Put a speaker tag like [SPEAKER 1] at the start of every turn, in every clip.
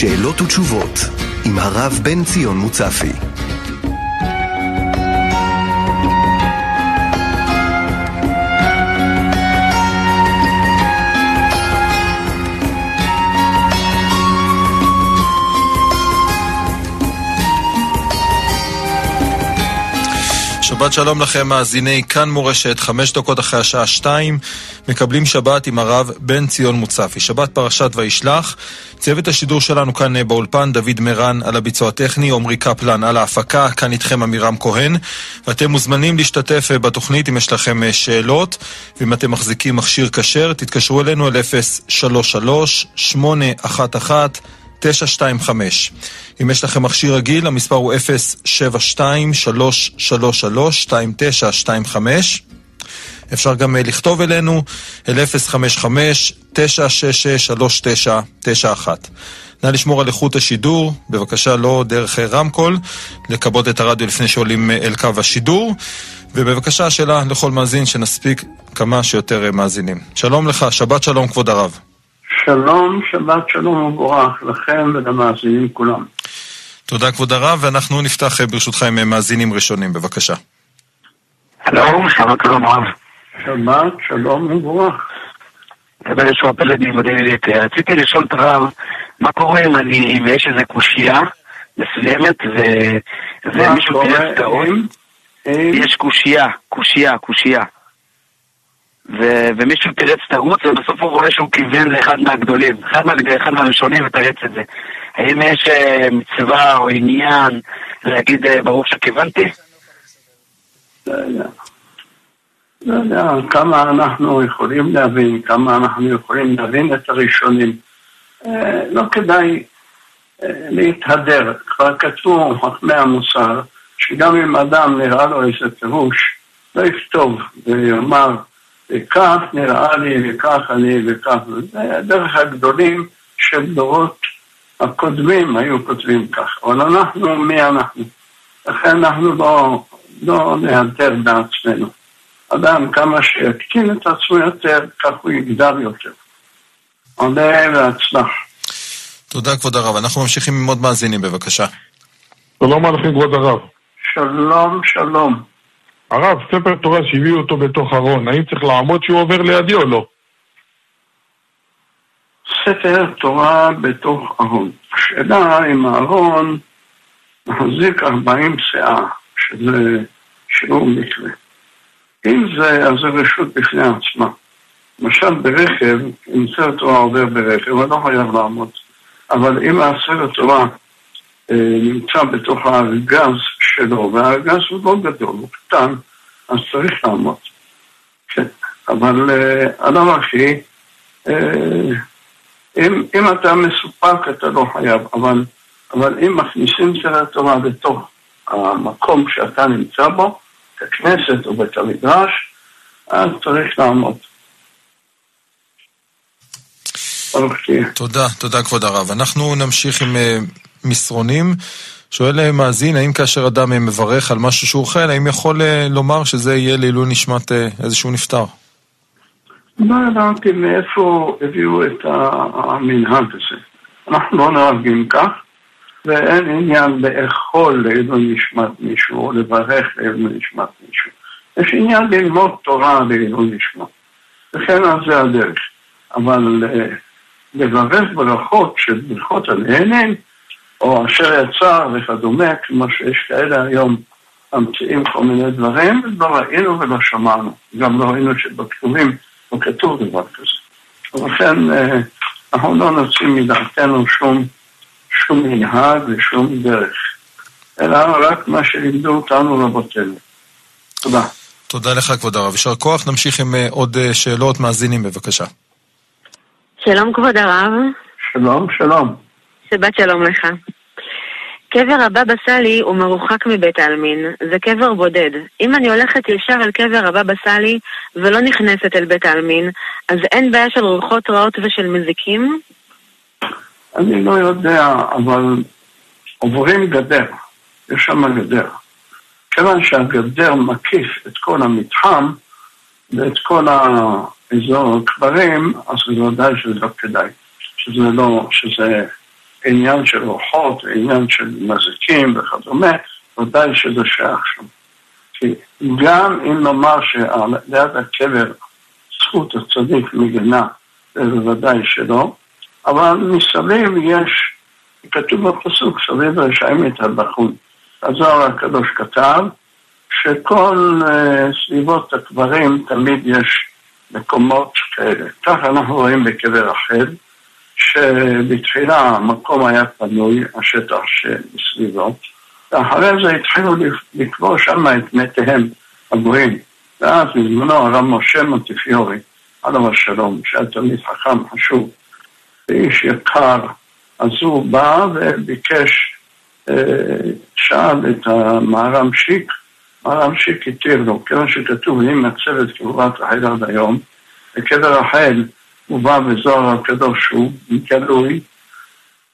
[SPEAKER 1] שאלות ותשובות עם הרב בן ציון מוצפי
[SPEAKER 2] שבת שלום לכם, מאזיני כאן מורשת, חמש דקות אחרי השעה שתיים, מקבלים שבת עם הרב בן ציון מוצפי. שבת פרשת וישלח. צוות השידור שלנו כאן אה, באולפן, דוד מרן על הביצוע הטכני, עמרי קפלן על ההפקה, כאן איתכם עמירם כהן. ואתם מוזמנים להשתתף אה, בתוכנית אם יש לכם אה, שאלות, ואם אתם מחזיקים מכשיר כשר, תתקשרו אלינו אל 033 811 925. אם יש לכם מכשיר רגיל, המספר הוא 072-333-2925. אפשר גם אה, לכתוב אלינו אל 055-966-3991. נא לשמור על איכות השידור, בבקשה לא דרך אה, רמקול, לכבות את הרדיו לפני שעולים אה, אל קו השידור, ובבקשה שאלה לכל מאזין שנספיק כמה שיותר מאזינים. שלום לך, שבת שלום כבוד הרב.
[SPEAKER 3] שלום, שבת שלום ומבורך לכם ולמאזינים כולם.
[SPEAKER 2] תודה כבוד הרב, ואנחנו נפתח ברשותך עם מאזינים ראשונים, בבקשה.
[SPEAKER 4] שלום, שבת שלום רב.
[SPEAKER 3] שבת שלום ומבורך.
[SPEAKER 4] דבר ישוע פלד לימודי עילית. רציתי לשאול את הרב, מה קורה אם אני, אם יש איזה קושייה מסוימת ומישהו תראה את האון? יש קושייה, קושייה, קושייה. ו- ומישהו תירץ את הערוץ, ובסוף הוא רואה שהוא כיוון לאחד מהגדולים, אחד, מה, אחד מהראשונים ותרץ את זה. האם יש uh, מצווה או עניין להגיד uh, ברור שכיוונתי?
[SPEAKER 3] לא יודע. לא יודע כמה אנחנו יכולים להבין, כמה אנחנו יכולים להבין את הראשונים. Uh, לא כדאי להתהדר. כבר כתבו חכמי המוסר, שגם אם אדם נראה לו איזה פירוש, לא יכתוב ויאמר וכך נראה לי, וכך אני, וכך. זה דרך הגדולים של דורות הקודמים היו כותבים כך. אבל אנחנו, מי אנחנו? לכן אנחנו לא, לא נהדר בעצמנו. אדם, כמה שיקטין את עצמו יותר, כך הוא יגדל יותר. עולה והצלח.
[SPEAKER 2] תודה כבוד הרב. אנחנו ממשיכים עם עוד מאזינים, בבקשה.
[SPEAKER 5] שלום עליכם כבוד הרב.
[SPEAKER 3] שלום, שלום.
[SPEAKER 5] הרב, ספר תורה שהביאו אותו בתוך ארון, האם צריך לעמוד שהוא עובר לידי או לא?
[SPEAKER 3] ספר תורה בתוך ארון. השאלה אם הארון מחזיק 40 שאה, שזה שיעור מקרה. אם זה, אז זה רשות בפני עצמה. למשל ברכב, אם ספר תורה עובר ברכב, הוא לא חייב לעמוד. אבל אם הספר תורה נמצא בתוך הארגז שלו, והארגז הוא לא גדול, הוא קטן, אז צריך לעמוד. כן, אבל uh, הדבר הכי, uh, אם, אם אתה מסופק אתה לא חייב, אבל, אבל אם מכניסים סרט התורה לתוך המקום שאתה נמצא בו, את הכנסת או בית המדרש, אז צריך לעמוד.
[SPEAKER 2] תודה, תודה כבוד הרב. אנחנו נמשיך עם מסרונים. שואל מאזין, האם כאשר אדם מברך על משהו שהוא אוכל, האם יכול אה, לומר שזה יהיה לעילוי נשמת אה, איזשהו נפטר?
[SPEAKER 3] לא ידעתי מאיפה הביאו את המנהג הזה. אנחנו לא נוהגים כך, ואין עניין לאכול לעילוי נשמת מישהו, או לברך לעילוי נשמת מישהו. יש עניין ללמוד תורה לעילוי נשמת. וכן אז זה הדרך. אבל אה, לברך ברכות של ברכות הנהנים, או אשר יצר וכדומה, כמו שיש כאלה היום ממציאים כל מיני דברים, לא ראינו ולא שמענו. גם לא ראינו שבכתובים לא כתוב דבר כזה. ולכן אה, אנחנו לא נוציא מדעתנו שום, שום מנהג ושום דרך, אלא רק מה שלימדו אותנו רבותינו. תודה.
[SPEAKER 2] תודה לך, כבוד הרב. יישר כוח. נמשיך עם אה, עוד אה, שאלות. מאזינים, בבקשה.
[SPEAKER 6] שלום, כבוד הרב.
[SPEAKER 3] שלום, שלום.
[SPEAKER 6] שבת שלום לך. קבר הבבא סאלי הוא מרוחק מבית העלמין, זה קבר בודד. אם אני הולכת ישר אל קבר הבבא סאלי ולא נכנסת אל בית העלמין, אז אין בעיה של רוחות רעות ושל מזיקים?
[SPEAKER 3] אני לא יודע, אבל עוברים גדר, יש שם גדר. כיוון שהגדר מקיף את כל המתחם ואת כל האזור הקברים, אז זה ודאי שזה לא כדאי, שזה לא, שזה עניין של רוחות, עניין של מזיקים וכדומה, ודאי שזה שייך שם. כי גם אם נאמר שליד הקבר זכות הצדיק מגנה, זה בוודאי שלא, אבל מסביב יש, כתוב בפסוק, סביב רשעים יתהלכון. הזוהר הקדוש כתב שכל uh, סביבות הקברים תמיד יש מקומות כאלה. ככה אנחנו רואים בקבר רחל, שבתחילה המקום היה פנוי, השטח שמסביבו, ואחרי זה התחילו לקבור שם את מתיהם הגויים. ואז בזמנו הרב משה מונטיפיורי, עליו השלום, שהיה תלמיד חכם חשוב, ואיש יקר, אז הוא בא וביקש, אה, שאל את המהר"ם שיק, מהר"ם שיק התיר לו, כיוון שכתוב, אם מצבת קבורת רחל עד היום, בקבר רחל הוא בא בזוהר הקדוש, הוא גלוי,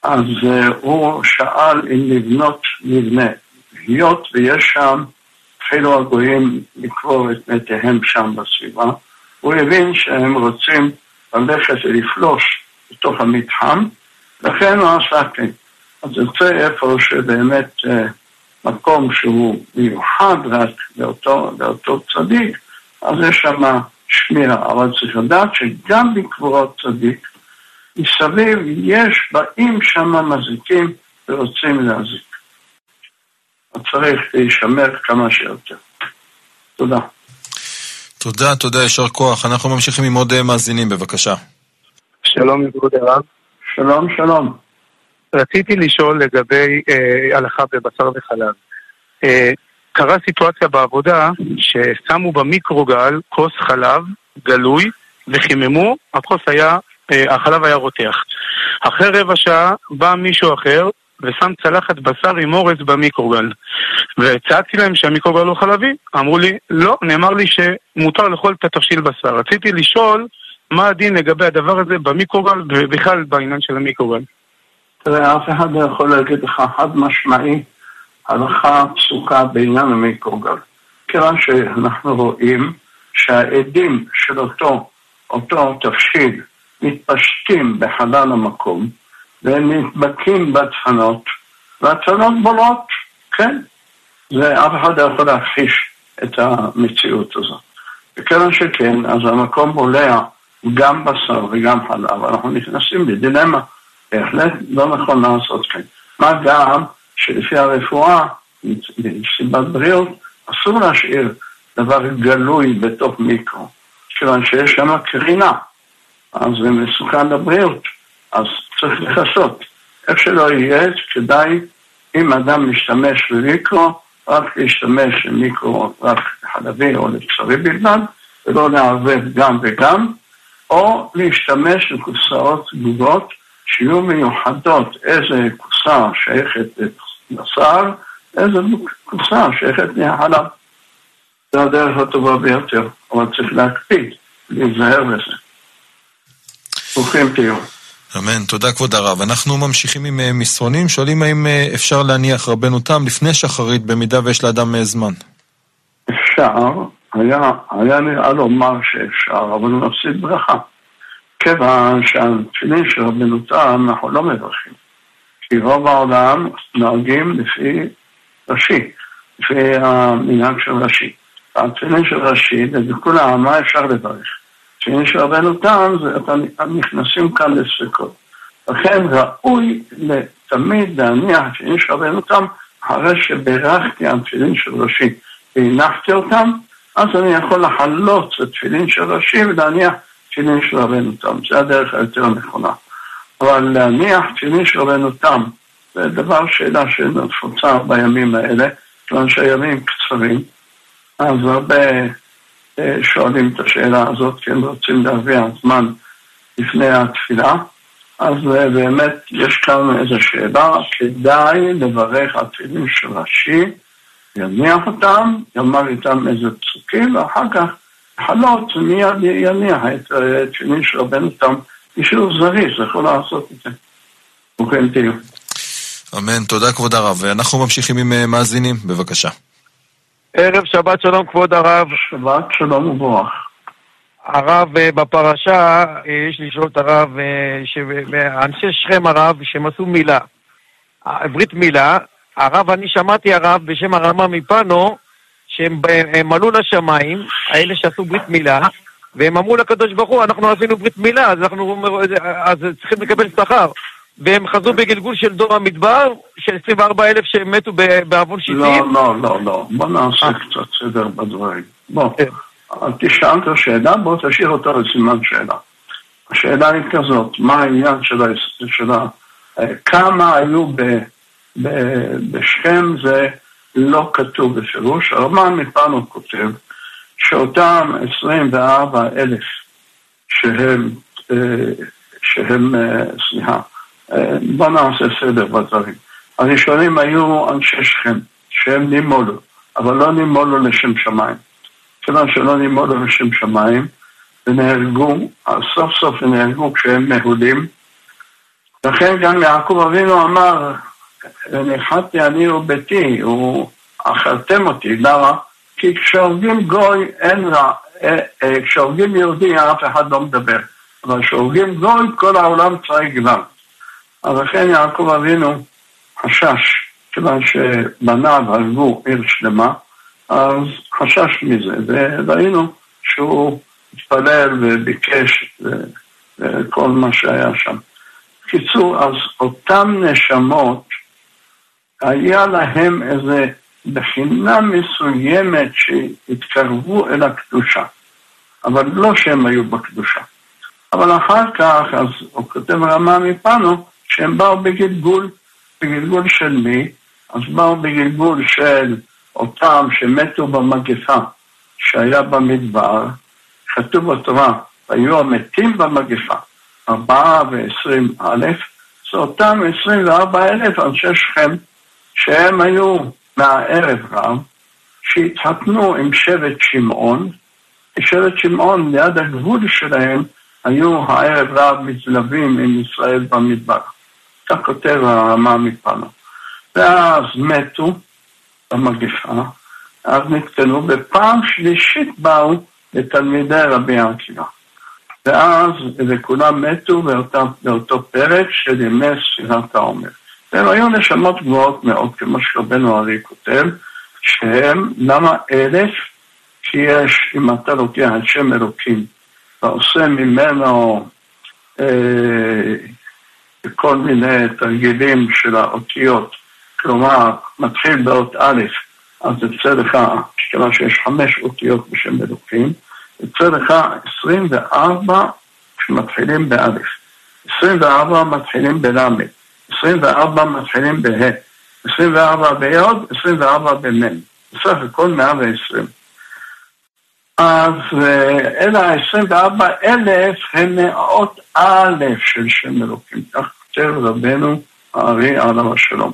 [SPEAKER 3] אז uh, הוא שאל אם לבנות מבנה. היות ויש שם, התחילו הגויים לקבור את מתיהם שם בסביבה, הוא הבין שהם רוצים ללכת ולפלוש בתוך המתחם, לכן הוא עשה כן. אז יוצא איפה שבאמת uh, מקום שהוא מיוחד רק לאותו, לאותו צדיק, אז יש שם שמירה. אבל צריך לדעת שגם בקבורות צדיק, מסביב יש, באים שם מזיקים ורוצים להזיק. אז צריך להישמר כמה שיותר. תודה.
[SPEAKER 2] תודה, תודה, יישר כוח. אנחנו ממשיכים עם עוד אה, מאזינים, בבקשה.
[SPEAKER 7] שלום, כבוד הרב.
[SPEAKER 3] שלום, שלום.
[SPEAKER 7] רציתי לשאול לגבי אה, הלכה בבשר וחלב. אה, קרה סיטואציה בעבודה ששמו במיקרוגל כוס חלב גלוי וחיממו, הכוס היה, אה, החלב היה רותח. אחרי רבע שעה בא מישהו אחר ושם צלחת בשר עם אורז במיקרוגל. וצעקתי להם שהמיקרוגל לא חלבי, אמרו לי, לא, נאמר לי שמותר לאכול את התבשיל בשר. רציתי לשאול מה הדין לגבי הדבר הזה במיקרוגל ובכלל בעניין של המיקרוגל.
[SPEAKER 3] תראה, אף אחד לא יכול להגיד לך חד משמעי הלכה פסוקה בעניין המיקרוגל. כיוון שאנחנו רואים שהעדים של אותו, אותו תבשיל מתפשטים בחלל המקום והם נדבקים בדפנות והדפנות בולות, כן. זה אף אחד לא יכול להכחיש את המציאות הזאת. וכיוון שכן, אז המקום בולע גם בשר וגם חלב, אנחנו נכנסים לדילמה, בהחלט לא נכון לעשות כן. מה גם שלפי הרפואה, מסיבת בריאות, אסור להשאיר דבר גלוי בתוך מיקרו, כיוון שיש שם קרינה, אז זה מסוכן לבריאות, אז צריך לכסות. איך שלא יהיה, כדאי, אם אדם משתמש במיקרו, רק להשתמש במיקרו רק חלבי או לבשרי בלבד, ולא לערבב גם וגם, או להשתמש בקופסאות גבוהות שיהיו מיוחדות, איזה קופסה שייכת בשר, איזה קופסה שייכת מהחלב. זה הדרך הטובה ביותר, אבל צריך להקפיד, להיזהר בזה. ברוכים תהיו.
[SPEAKER 2] אמן, תודה כבוד הרב. אנחנו ממשיכים עם אה, מסרונים, שואלים האם אה, אפשר להניח רבנו תם לפני שחרית, במידה ויש לאדם אה, זמן.
[SPEAKER 3] אפשר, היה, היה נראה לומר שאפשר, אבל הוא מפסיד ברכה. כיוון שהתפילין של רבנו תם אנחנו לא מברכים. כי רוב העולם נוהגים לפי ראשי, לפי המנהג של ראשי. התפילין של ראשי, לכולם, מה אפשר לברך? תפילין של רבנו תם, זה נכנסים כאן לספקות. לכן ראוי תמיד להניח תפילין של רבנו תם אחרי שברכתי על תפילין של ראשי והנחתי אותם, אז אני יכול לחלוץ את תפילין של ראשי ולהניח תפילין של רבנו תם. זה הדרך היותר נכונה. אבל להניח תפילין רבנו תם זה דבר שאלה שנפוצה בימים האלה, כיוון שהימים קצרים, אז הרבה אה, שואלים את השאלה הזאת, כי הם רוצים להביא הזמן לפני התפילה. אז אה, באמת יש כאן איזו שאלה, כדאי לברך על תפילין של ראשי, יניח אותם, יאמר איתם איזה פסוקים, ואחר כך חלות מיד יניח את אה, תפילין של רבנו תם. מישהו זריז יכול לעשות את זה. ברוכים תהיו.
[SPEAKER 2] אמן, תודה כבוד הרב. אנחנו ממשיכים עם אה, מאזינים, בבקשה.
[SPEAKER 7] ערב שבת שלום כבוד הרב.
[SPEAKER 3] שבת שלום וברך.
[SPEAKER 8] הרב אה, בפרשה, אה, יש לשאול את הרב, שאנשי שכם הרב, שהם עשו מילה, ברית מילה, הרב, אני שמעתי הרב בשם הרמה מפאנו, שהם עלו לשמיים, האלה שעשו ברית מילה, והם אמרו לקדוש ברוך הוא, אנחנו עשינו ברית מילה, אז אנחנו אז צריכים לקבל שכר. והם חזרו בגלגול של דור המדבר, של 24 אלף שהם מתו בעוון שיטים?
[SPEAKER 3] לא, לא, לא, לא. בוא נעשה קצת סדר בדברים. בוא. כן. תשאל את השאלה, בוא תשאיר אותה לסימן שאלה. השאלה היא כזאת, מה העניין של השאלה? כמה היו בשכם זה לא כתוב בפירוש. הרמב"ם מפנו כותב שאותם 24 אלף שהם, אה, שהם, אה, סליחה, אה, בוא נעשה סדר בדברים. הראשונים היו אנשי שכם, שהם נימולו, אבל לא נימולו לשם שמיים. כיוון שלא נימולו לשם שמיים, ונהרגו, סוף סוף נהרגו כשהם מהודים. לכן גם יעקב אבינו אמר, נחתי אני וביתי, הוא אכלתם אותי, למה? כי כשהורגים גוי אין רע, אה, אה, כשהורגים יהודי אף אחד לא מדבר, אבל כשהורגים גוי כל העולם צועק גבל. אז לכן יעקב אבינו חשש, כיוון שבניו הרגו עיר שלמה, אז חשש מזה, וראינו שהוא התפלל וביקש וכל מה שהיה שם. בקיצור, אז אותן נשמות, היה להם איזה בחינה מסוימת שהתקרבו אל הקדושה, אבל לא שהם היו בקדושה. אבל אחר כך, אז הוא כותב רמה מפנו, שהם באו בגלגול, בגלגול של מי? אז באו בגלגול של אותם שמתו במגפה שהיה במדבר, כתוב בתורה, היו המתים במגפה, ארבעה ועשרים א', זה אותם עשרים וארבע אלף אנשי שכם, שהם היו מהערב רב, שהתחתנו עם שבט שמעון, שבט שמעון ליד הגבול שלהם היו הערב רב מצלבים עם ישראל במדבר. כך כותב הרמה מפנו. ואז מתו במגפה, אז נקטנו, ופעם שלישית באו לתלמידי רבי עקיבא. ואז, וכולם מתו באותה, באותו פרק של ימי ספירת העומר. והם היו נשמות גבוהות מאוד, כמו שרבנו ארי כותב, שהם, למה אלף? כי יש, אם אתה לוקח את שם אלוקים ועושה ממנו אה, כל מיני תרגילים של האותיות, כלומר, מתחיל באות א', אז יוצא לך, כיוון שיש חמש אותיות בשם אלוקים, יוצא לך 24 שמתחילים באלף, 24 מתחילים בלמד, 24 מתחילים בה', 24 ביוד, 24 במ', בסך הכל 120. אז אלה ה-24 אלף הם מאות א' של שם אלוקים, כך כותב רבנו הארי עליו השלום.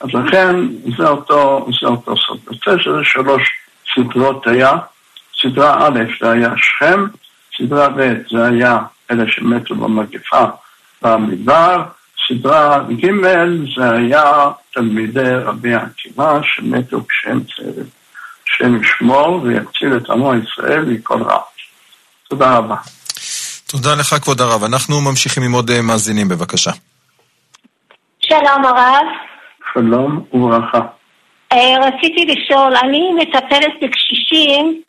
[SPEAKER 3] אז לכן זה אותו, זה אותו סוד. יוצא שזה שלוש סדרות היה, סדרה א' זה היה שכם, סדרה ב' זה היה אלה שמתו במגפה במדבר, סדרה ג' זה היה תלמידי רבי עקיבא שמתו כשהם צעירים. השם ישמור ויציל את עמו ישראל מכל רע. תודה רבה.
[SPEAKER 2] תודה לך כבוד הרב. אנחנו ממשיכים עם עוד אה, מאזינים, בבקשה.
[SPEAKER 9] שלום הרב.
[SPEAKER 3] שלום וברכה.
[SPEAKER 9] אה, רציתי לשאול, אני מטפלת בקשישים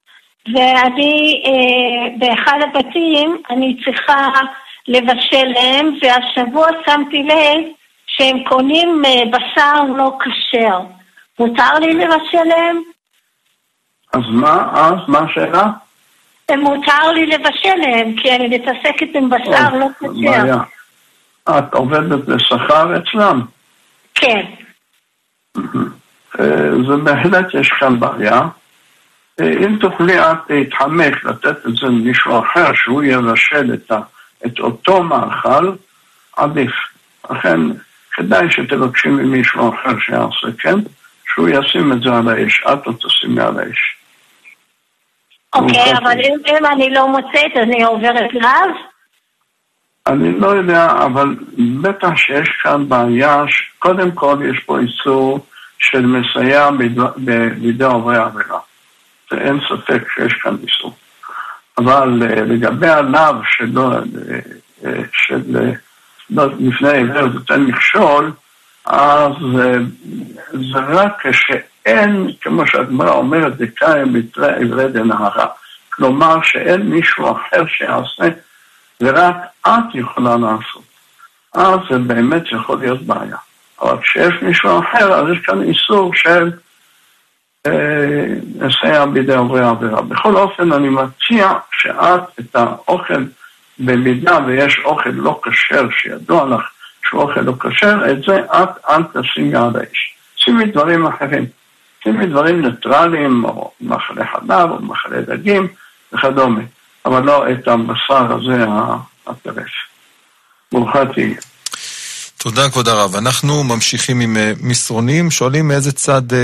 [SPEAKER 9] ואני אה, באחד הבתים, אני צריכה לבשל להם, והשבוע שמתי לב שהם קונים אה, בשר לא כשר. מותר לי לבשל להם?
[SPEAKER 3] אז מה, אז מה השאלה?
[SPEAKER 9] מותר לי לבשל להם, כי אני מתעסקת עם בשר לא כשר.
[SPEAKER 3] את עובדת בשכר אצלם?
[SPEAKER 9] כן.
[SPEAKER 3] אה, זה בהחלט יש כאן בעיה. אה, אם תוכלי את להתחמק, לתת את זה למישהו אחר, שהוא יבשל את, ה, את אותו מאכל, עדיף. לכן, כדאי שתבקשי ממישהו אחר שיעשה כן, שהוא ישים את זה על האש, את לא תשימי על האש.
[SPEAKER 9] אוקיי, אבל אם, אני לא מוצאת, אני עוברת לאו?
[SPEAKER 3] אני לא יודע, אבל בטח שיש כאן בעיה, קודם כל יש פה איסור של מסייע בידי עוברי עבירה. ואין ספק שיש כאן איסור. אבל אה, לגבי הלאו אה, אה, של לא לפני עבר נותן מכשול, אז זה רק כשאין, כמו שהגמרא אומרת, דקאי מתרי עברי דנהרה. כלומר שאין מישהו אחר שיעשה, ורק את יכולה לעשות. אז זה באמת יכול להיות בעיה. אבל כשיש מישהו אחר, אז יש כאן איסור של לסייע בידי עוברי העבירה. בכל אופן, אני מציע שאת את האוכל, במידה ויש אוכל לא כשר, שידוע לך שהוא אוכל לא כשר, את זה את אל תשימי על האש. שימי דברים אחרים. שימי דברים ניטרליים, או מאכלי חלב, או מאכלי דגים, וכדומה. אבל לא את הבשר הזה הטרף. ברוכה תהיה.
[SPEAKER 2] תודה, כבוד הרב. אנחנו ממשיכים עם אה, מסרונים, שואלים מאיזה צד uh,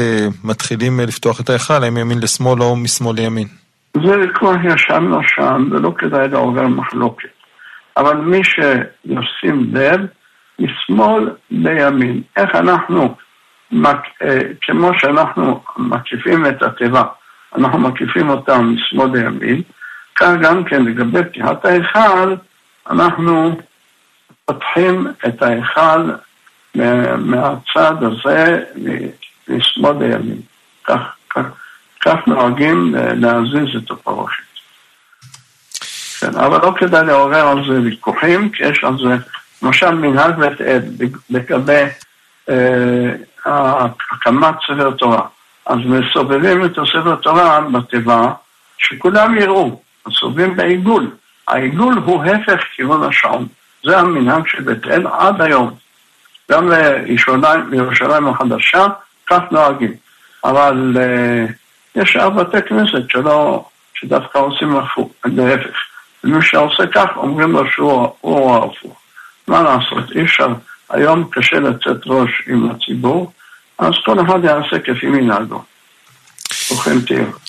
[SPEAKER 2] מתחילים uh, לפתוח את ההיכל, האם ימין לשמאל או משמאל לימין.
[SPEAKER 3] זה כבר ישן נושן, ולא כדאי לעובר מחלוקת. אבל מי שישים לב, משמאל לימין. איך אנחנו, כמו שאנחנו מקיפים את התיבה, אנחנו מקיפים אותה משמאל לימין, כך גם כן לגבי פתיחת ההיכל, אנחנו פותחים את ההיכל מהצד הזה משמאל לימין. כך, כך, כך נוהגים להזיז את הפרוכת. כן, אבל לא כדאי לעורר על זה ויכוחים, כי יש על זה, למשל מנהג בית עד לגבי אה, הקמת ספר תורה. אז מסובבים את הספר תורה בתיבה, שכולם יראו, מסובבים בעיגול. העיגול הוא הפך כיוון השעון. זה המנהג של בית אל עד היום. גם לירושלים החדשה, כך נוהגים. אבל uh, יש בתי כנסת שלא, שדווקא עושים הפוך, להפך. ומי שעושה כך, אומרים לו שהוא ההפוך. מה לעשות, אי אפשר, היום קשה לצאת ראש עם הציבור, אז כל אחד יעשה כפי מנהגו.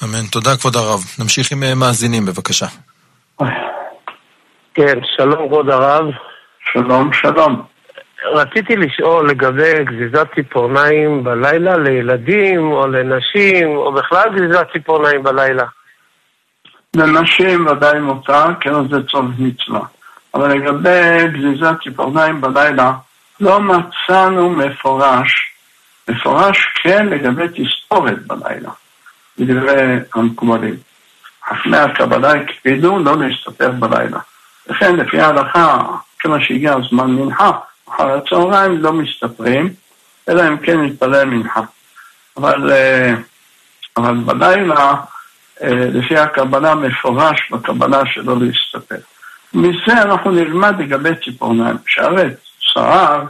[SPEAKER 2] אמן. תודה, כבוד הרב. נמשיך עם אה, מאזינים, בבקשה.
[SPEAKER 10] כן, שלום כבוד הרב.
[SPEAKER 3] שלום, שלום.
[SPEAKER 10] רציתי לשאול לגבי גזיזת ציפורניים בלילה לילדים או לנשים, או בכלל גזיזת ציפורניים בלילה.
[SPEAKER 3] לנשים ודאי מותר, כן זה צורך מצווה. אבל לגבי גזיזת ציפורניים בלילה, לא מצאנו מפורש, מפורש כן לגבי תספורת בלילה, לדברי המקובלים. חכמי הקבלה הקפידו לא להסתפר בלילה. לכן לפי ההלכה, כמה שהגיע הזמן מנחה, אחר הצהריים לא מסתפרים, אלא אם כן נתפלל מנחה. אבל, אה, אבל בלילה, אה, לפי הקבלה מפורש בקבלה שלא להסתפר. מזה אנחנו נלמד לגבי ציפורניים, שהרי שיער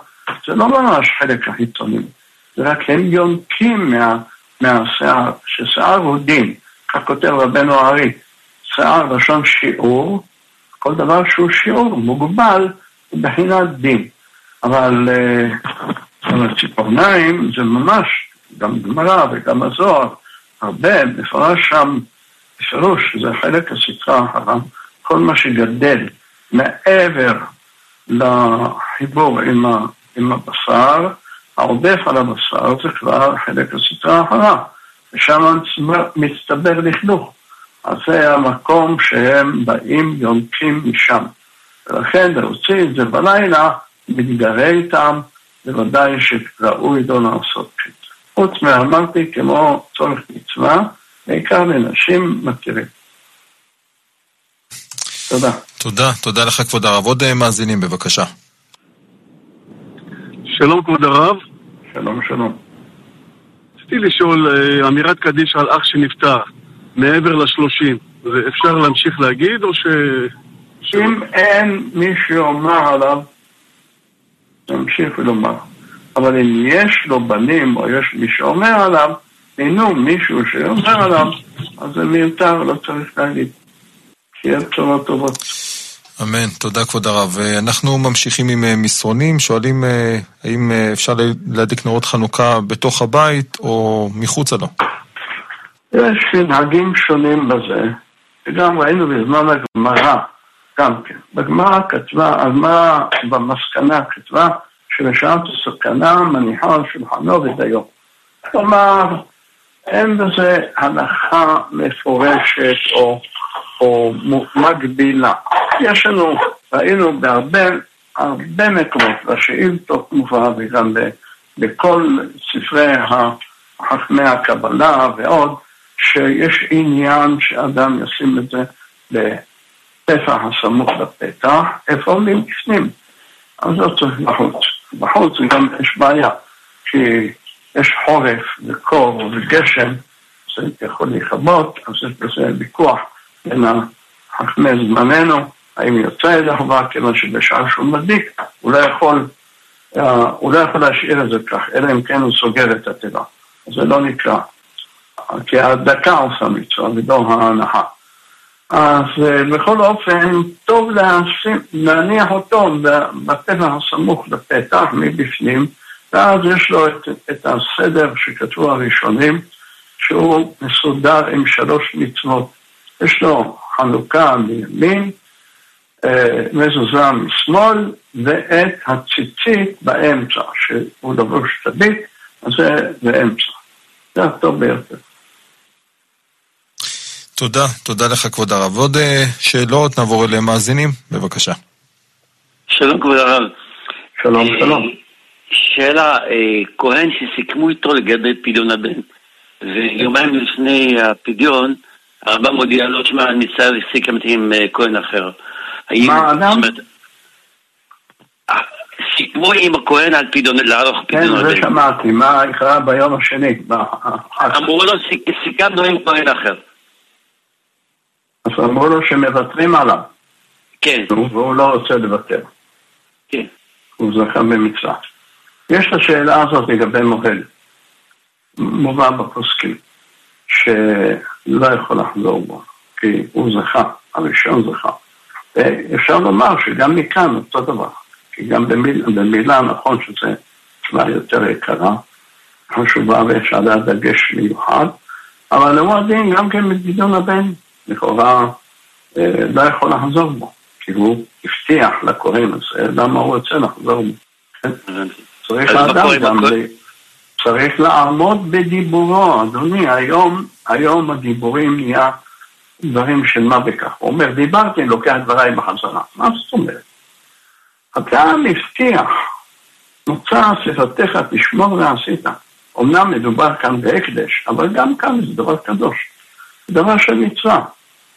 [SPEAKER 3] זה לא ממש חלק החיצוני, זה רק הם יונקים מה, מהשיער, ששיער הוא דין, כך כותב רבנו ארי, שיער לשון שיעור, כל דבר שהוא שיעור מוגבל בחינת דין. אבל, אבל אה, ציפורניים זה ממש, גם גמרא וגם הזוהר, הרבה, מפורש שם, בפירוש, זה חלק הסטרה האחרונה, כל מה שגדל מעבר לחיבור עם, ה, עם הבשר, העודף על הבשר זה כבר חלק הסטרה האחרונה, ושם מצטבר לכלוך. אז זה המקום שהם באים, יונקים משם. ולכן להוציא את זה בלילה, מתגרה איתם, בוודאי שראוי לא לעשות כן. חוץ מאמרתי, כמו צורך מצווה, בעיקר לנשים מכירים. תודה.
[SPEAKER 2] תודה, תודה לך כבוד הרב. עוד אה, מאזינים בבקשה.
[SPEAKER 11] שלום כבוד הרב.
[SPEAKER 3] שלום, שלום.
[SPEAKER 11] רציתי לשאול, אה, אמירת קדיש על אח שנפטר. מעבר לשלושים. אפשר להמשיך להגיד, או ש...
[SPEAKER 3] אם אין מי שאומר עליו, תמשיך ולומר. אבל אם יש לו בנים, או יש מי שאומר עליו, אינו מישהו שאומר עליו, אז זה מיותר, לא צריך להגיד. שיהיה בשורות טובות.
[SPEAKER 2] אמן, תודה כבוד הרב. אנחנו ממשיכים עם אה, מסרונים, שואלים אה, האם אה, אפשר להדליק נרות חנוכה בתוך הבית או מחוצה לו.
[SPEAKER 3] יש מנהגים שונים בזה, וגם ראינו בזמן הגמרא, גם כן. בגמרא כתבה, הגמרא במסקנה כתבה שבשעת הסכנה מניחה על שולחנו ודיו. כלומר, אין בזה הנחה מפורשת או, או מגבילה. יש לנו, ראינו בהרבה הרבה מקומות, בשאילתות מובא וגם בכל ספרי חכמי הקבלה ועוד, שיש עניין שאדם ישים את זה בפתח הסמוך לפתח, איפה מבפנים. אז לא צריך בחוץ. בחוץ גם יש בעיה, כי יש חורף וקור וגשם, זה יכול להיכבות, אז יש בזה ויכוח בין חכמי זמננו, האם יוצא ידי חובה, כיוון שבשעה שהוא מדליק, הוא לא יכול, אה, הוא לא יכול להשאיר את זה כך, אלא אם כן הוא סוגר את התיבה. זה לא נקרא, כי ההדקה עושה מצווה ולא ההנחה. אז אה, בכל אופן, טוב להשים, להניח אותו בטבע הסמוך לפתח מבפנים, ואז יש לו את, את הסדר שכתבו הראשונים, שהוא מסודר עם שלוש מצוות. יש לו חנוכה מימין, אה, מזוזה משמאל, ואת הציצית באמצע, שהוא לבוש תדית, אז זה באמצע. זה הטוב ביותר.
[SPEAKER 2] תודה, תודה לך כבוד הרב. עוד אה, שאלות, נעבור אליהם מאזינים, בבקשה.
[SPEAKER 12] שלום כבוד הרב.
[SPEAKER 3] שלום, שלום.
[SPEAKER 12] שאלה, אה, כהן שסיכמו איתו לגבי פדיון הבן, ויומיים לפני הפדיון, הרב מודיע לו, שמע, אני צריך סיכם עם אה, כהן אחר.
[SPEAKER 3] מה האדם?
[SPEAKER 12] סיכמו עם הכהן על פדיון, לערוך
[SPEAKER 3] פדיון הבן. כן, זה שמעתי, מה יקרה ביום השני?
[SPEAKER 12] אמרו לו, סיכמנו עם כהן אחר.
[SPEAKER 3] אז אמרו לו שמוותרים עליו.
[SPEAKER 12] כן.
[SPEAKER 3] והוא לא רוצה לוותר.
[SPEAKER 12] כן.
[SPEAKER 3] הוא זכה במצווה. יש את השאלה הזאת לגבי מוהל. מובא בפוסקים, שלא יכול לחזור בו, כי הוא זכה, הראשון זכה. ואפשר לומר שגם מכאן אותו דבר, כי גם במילה, במילה נכון שזה צבא יותר יקרה, חשובה ויש עליה דגש מיוחד, אבל הוא הדין גם כן בגדעון הבן לכאורה אה, לא יכול לחזור בו, כי הוא הבטיח לכהן הזה, למה הוא רוצה לחזור בו. כן? צריך האדם גם, צריך לעמוד בדיבורו, אדוני, היום, היום הדיבורים נהיה דברים של מה בכך. הוא אומר, דיברתי, לוקח דבריי בחזרה. מה זאת אומרת? אדם הבטיח, מוצא שפתיך תשמור ועשית. אמנם מדובר כאן בהקדש, אבל גם כאן זה דבר קדוש. דבר של מצווה.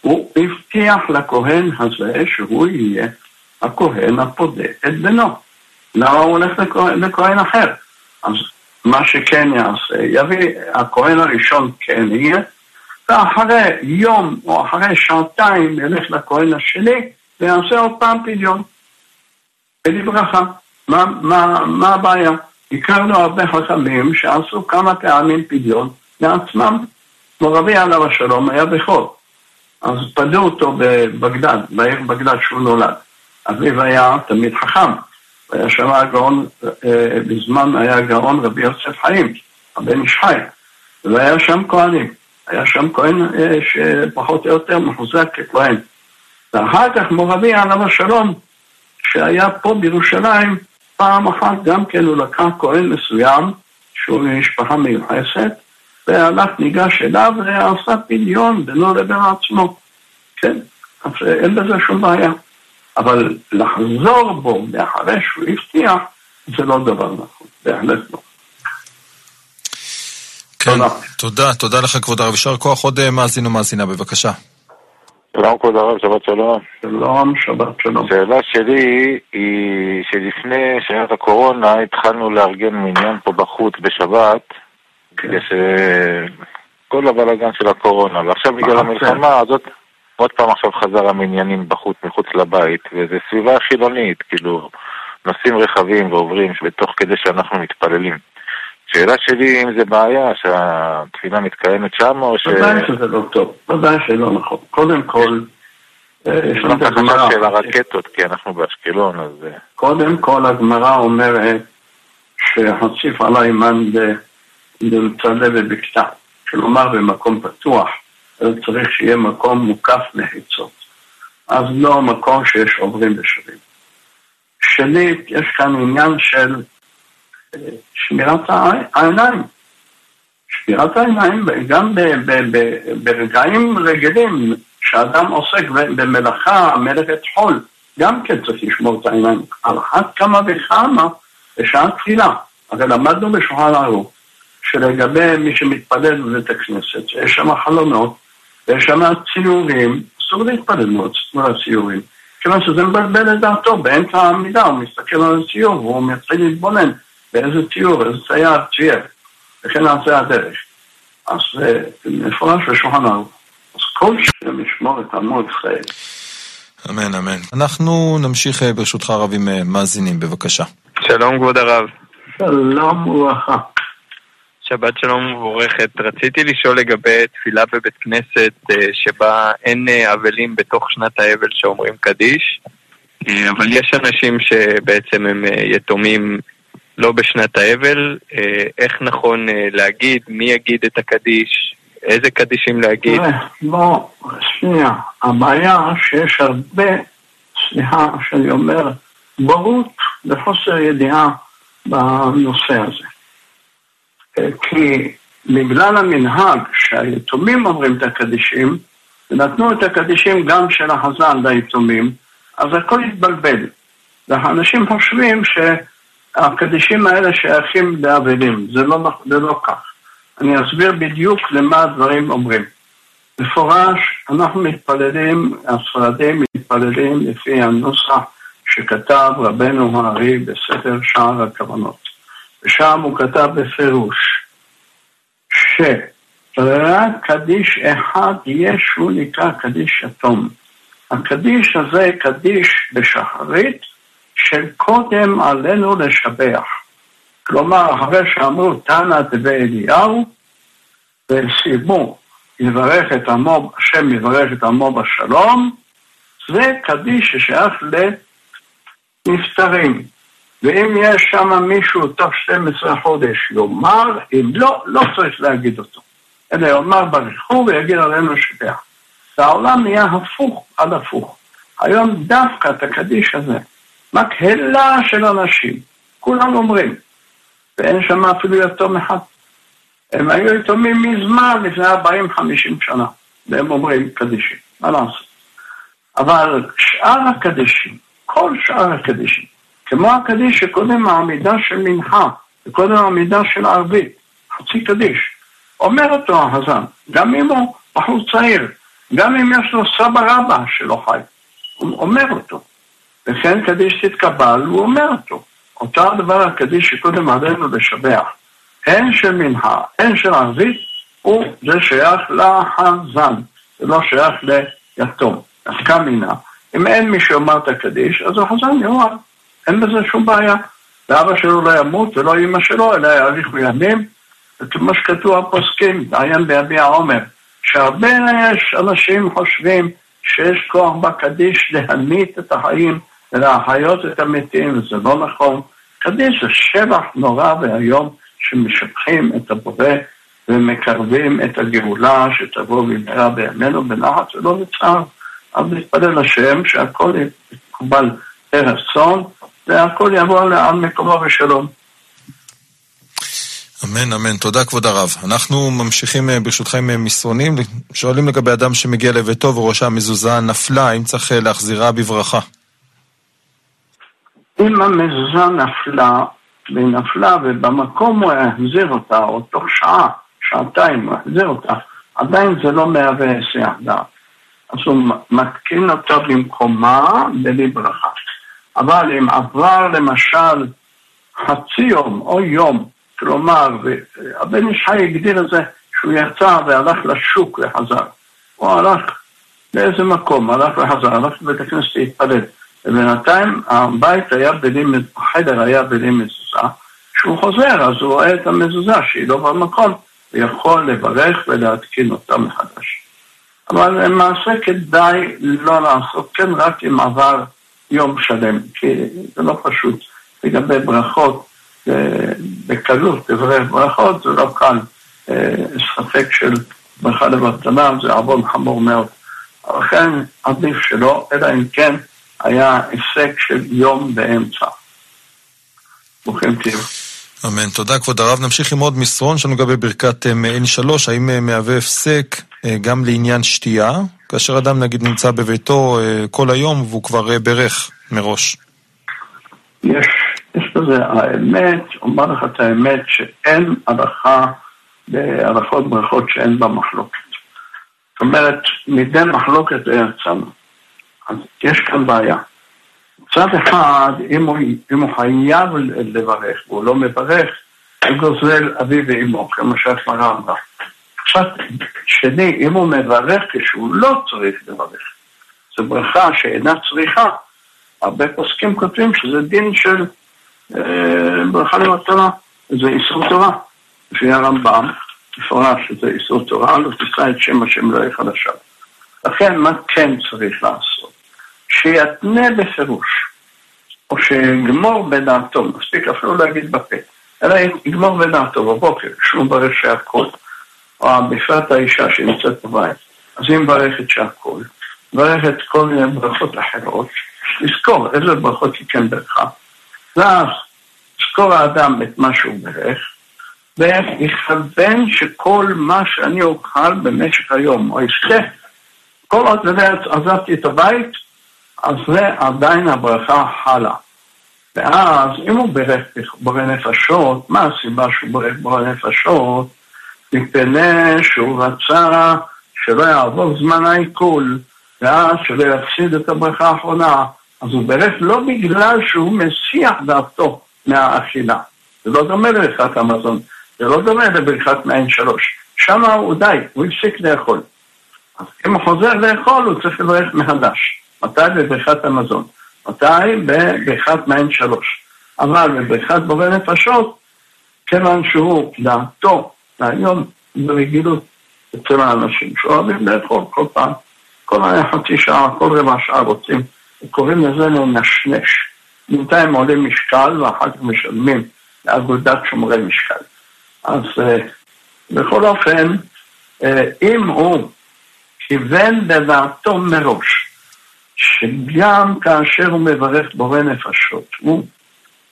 [SPEAKER 3] הוא הבטיח לכהן הזה שהוא יהיה הכהן הפודה את בנו. למה הוא הולך לכהן, לכהן אחר? אז מה שכן יעשה, יביא, הכהן הראשון כן יהיה, ואחרי יום או אחרי שעתיים ילך לכהן השני ויעשה עוד פעם פדיון. בלי ברכה. מה, מה, מה הבעיה? הכרנו הרבה חכמים שעשו כמה פעמים פדיון לעצמם. כמו רבי עליו השלום היה בכור. אז פדו אותו בבגדד, בעיר בגדד שהוא נולד. אביו היה תלמיד חכם, והיה שם הגאון, אה, בזמן היה הגאון רבי יוסף חיים, הבן איש חי, והיה שם כהנים. היה שם כהן אה, שפחות או יותר מחוזק ככהן. ואחר כך מורבי עליו השלום, שהיה פה בירושלים, פעם אחת גם כן הוא לקח כהן מסוים, שהוא ממשפחה מיוחסת, והלך ניגש אליו ועשה פדיון בינו לבין עצמו. כן, אז אין בזה שום בעיה. אבל לחזור בו מאחרי שהוא הבטיח, זה לא דבר נכון, בהחלט לא.
[SPEAKER 2] כן, תודה. תודה, תודה לך כבוד הרב. יישר כוח עוד אה, מאזין ומאזינה, בבקשה.
[SPEAKER 13] שלום כבוד הרב, שבת שלום.
[SPEAKER 3] שלום, שבת שלום.
[SPEAKER 13] השאלה שלי היא שלפני שנת הקורונה התחלנו לארגן מניין פה בחוץ בשבת, כן. כדי שכל הבלאגן של הקורונה, ועכשיו בגלל המלחמה הזאת עוד פעם עכשיו חזר המניינים בחוץ, מחוץ לבית, וזו סביבה חילונית, כאילו, נוסעים רכבים ועוברים בתוך כדי שאנחנו מתפללים. שאלה שלי אם זה בעיה שהתפילה מתקיימת שם או ש...
[SPEAKER 3] ודאי שזה לא טוב, ודאי שלא נכון. קודם כל,
[SPEAKER 13] אה, יש לנו את הגמרא. של הרקטות, כי אנחנו באשקלון, אז... אה.
[SPEAKER 3] קודם כל הגמרא אומרת שהציף עלי מאן דמצדה בבקתה, כלומר במקום פתוח. צריך שיהיה מקום מוקף מחיצות. אז לא מקום שיש עוברים ושבים. שנית, יש כאן עניין של שמירת העיניים. שבירת העיניים, גם ברגעים רגילים, שאדם עוסק במלאכה, מלאכת חול, גם כן צריך לשמור את העיניים. על אחת כמה וכמה בשעה תפילה. הרי למדנו בשולחן ערוך שלגבי מי שמתפלל בבית הכנסת, יש שם חלונות, ויש שם ציורים, אסור להתפלל מול הציורים. כיוון שזה מבלבל את דעתו, באמצע העמידה הוא מסתכל על הציור והוא מתחיל להתבונן באיזה ציור, איזה צייר צייר, וכן זה הדרך. אז זה מפורש בשולחן ערוך. אז כל שם ישמור את עמו ישראל.
[SPEAKER 2] אמן, אמן. אנחנו נמשיך אה, ברשותך הרב עם אה, מאזינים, בבקשה.
[SPEAKER 14] שלום כבוד הרב.
[SPEAKER 3] שלום וברכה.
[SPEAKER 14] שבת שלום מבורכת. רציתי לשאול לגבי תפילה בבית כנסת אה, שבה אין אבלים בתוך שנת האבל שאומרים קדיש, אבל יש אנשים שבעצם הם יתומים לא בשנת האבל. איך נכון להגיד, מי יגיד את הקדיש, איזה קדישים להגיד?
[SPEAKER 3] בוא, שנייה. הבעיה שיש הרבה, סליחה שאני אומר, בורות וחוסר ידיעה בנושא הזה. כי בגלל המנהג שהיתומים אומרים את הקדישים, ונתנו את הקדישים גם של החזן ליתומים, אז הכל התבלבל. ואנשים חושבים שהקדישים האלה שייכים לאבלים, זה לא, זה לא כך. אני אסביר בדיוק למה הדברים אומרים. מפורש, אנחנו מתפללים, הספרדים מתפללים לפי הנוסח שכתב רבנו הארי בספר שער הכוונות. ושם הוא כתב בפירוש שרק קדיש אחד יש שהוא נקרא קדיש יתום. הקדיש הזה קדיש בשחרית שקודם עלינו לשבח. כלומר, אחרי שאמרו תנא דבי אליהו, וסיימו יברך את עמו, השם יברך את עמו בשלום, זה קדיש ששייך לנפטרים. ואם יש שם מישהו תוך 12 חודש יאמר, אם לא, לא צריך להגיד אותו. אלא יאמר ברכו ויגיד עלינו שבח. והעולם נהיה הפוך על הפוך. היום דווקא את הקדיש הזה, מקהלה של אנשים, כולם אומרים, ואין שם אפילו יתום אחד. הם היו יתומים מזמן, לפני 40-50 שנה, והם אומרים קדישים, מה לעשות? אבל שאר הקדישים, כל שאר הקדישים, כמו הקדיש שקודם העמידה של מנחה, וקודם העמידה של ערבית, חצי קדיש, אומר אותו החזן, גם אם הוא בחור צעיר, גם אם יש לו סבא רבא שלא חי, הוא אומר אותו. וכן קדיש תתקבל, הוא אומר אותו. אותו הדבר הקדיש שקודם עלינו לשבח, הן של מנהר, הן של ערבית, הוא זה שייך לחזן, זה לא שייך ליתום. נפקא מינה. אם אין מי שאומר את הקדיש, אז החזן יאמר, אין בזה שום בעיה. ואבא שלו לא ימות ולא אמא שלו, אלא יאריכו ימים. וכמו שכתוב הפוסקים, עיין ביביע עומר, שהרבה יש אנשים חושבים שיש כוח בקדיש להמית את החיים ולהחיות את המתים, וזה לא נכון. קדיש זה שבח נורא ואיום שמשבחים את הבורא ומקרבים את הגאולה שתבוא במהרה בימינו בנחת ולא בצער. אז נתפלל השם שהכל יקובל ברצון והכל יבוא על מקומו בשלום.
[SPEAKER 2] אמן, אמן. תודה כבוד הרב. אנחנו ממשיכים אה, ברשותכם עם מסרונים, שואלים לגבי אדם שמגיע לביתו וראשה המזוזה נפלה, האם צריך אה, להחזירה בברכה?
[SPEAKER 3] אם המזוזה נפלה, והיא נפלה ובמקום הוא החזיר אותה, או תוך שעה, שעתיים הוא החזיר אותה, עדיין זה לא מהווה היסח דעת. אז הוא מתקין אותה במקומה בלי ברכה. אבל אם עבר למשל חצי יום או יום, כלומר, הבן איש הגדיר את זה שהוא יצא והלך לשוק וחזר. הוא הלך לאיזה מקום, הלך וחזר, הלך לבית הכנסת להתפלל. ובינתיים הבית היה בלי, החדר היה בלי מזוזה, כשהוא חוזר אז הוא רואה את המזוזה שהיא לא במקום, ויכול לברך ולהתקין אותה מחדש. אבל למעשה כדאי לא לעשות כן רק אם עבר יום שלם, כי זה לא פשוט. לגבי ברכות, בקלות דברי ברכות זה לא קל. ספק של ברכה לבטלה זה עוון חמור מאוד. לכן עדיף שלא, אלא אם כן היה הישג של יום באמצע. ברוכים תהיו.
[SPEAKER 2] אמן. תודה, כבוד הרב. נמשיך עם עוד מסרון שלנו לגבי ברכת מעין שלוש. האם אה, מהווה הפסק אה, גם לעניין שתייה, כאשר אדם נגיד נמצא בביתו אה, כל היום והוא כבר ברך מראש?
[SPEAKER 3] יש, יש בזה האמת, אומר לך את האמת, שאין הלכה בהלכות ברכות שאין בה מחלוקת. זאת אומרת, מדי מחלוקת זה יצאנו. אז יש כאן בעיה. מצד אחד, אם הוא, אם הוא חייב לברך והוא לא מברך, הוא גוזל אבי ואמו, כמו שהגמרא אמרה. עכשיו, שני, אם הוא מברך כשהוא לא צריך לברך, זו ברכה שאינה צריכה, הרבה פוסקים כותבים שזה דין של אה, ברכה למטרה, זה איסור תורה. לפי הרמב"ם, מפורש שזה איסור תורה, לא תישא את שם השם לא יהיה חדשה. לכן, מה כן צריך לעשות? שיתנה בפירוש, או שיגמור בדעתו, מספיק אפילו להגיד בפה, אלא יגמור בדעתו בבוקר, כשהוא מברך שהכל, או בפרט האישה שנמצאת בבית, אז היא מברכת שהכל, מברכת כל מיני ברכות אחרות, לזכור איזה ברכות היא כן ברכה, ואז לזכור האדם את מה שהוא ברך, ויכוון שכל מה שאני אוכל במשך היום, או אשתה, כל עוד עזבתי את הבית, אז זה עדיין הברכה חלה. ואז אם הוא ברך בורא נפשות, מה הסיבה שהוא ברך בורא נפשות? מפני שהוא רצה שלא יעבור זמן העיכול, ואז שלא יפסיד את הברכה האחרונה. אז הוא ברך לא בגלל שהוא מסיח דעתו מהאכילה. זה לא דומה לברכת המזון, זה לא דומה לברכת מעין שלוש. שם הוא די, הוא הפסיק לאכול. אז אם הוא חוזר לאכול, הוא צריך לברך מחדש. מתי? בבריכת המזון. מתי? בבריכת מעין שלוש. אבל בבריכת בורא נפשות, כיוון שהוא דעתו והיום ברגילות אצל האנשים שאוהבים לאכול כל פעם, כל חצי שעה, כל רבע שעה רוצים, קוראים לזה לנשנש. בינתיים עולים משקל ואחר כך משלמים לאגודת שומרי משקל. אז אה, בכל אופן, אה, אם הוא כיוון בדעתו מראש, שגם כאשר הוא מברך בורא נפשות, הוא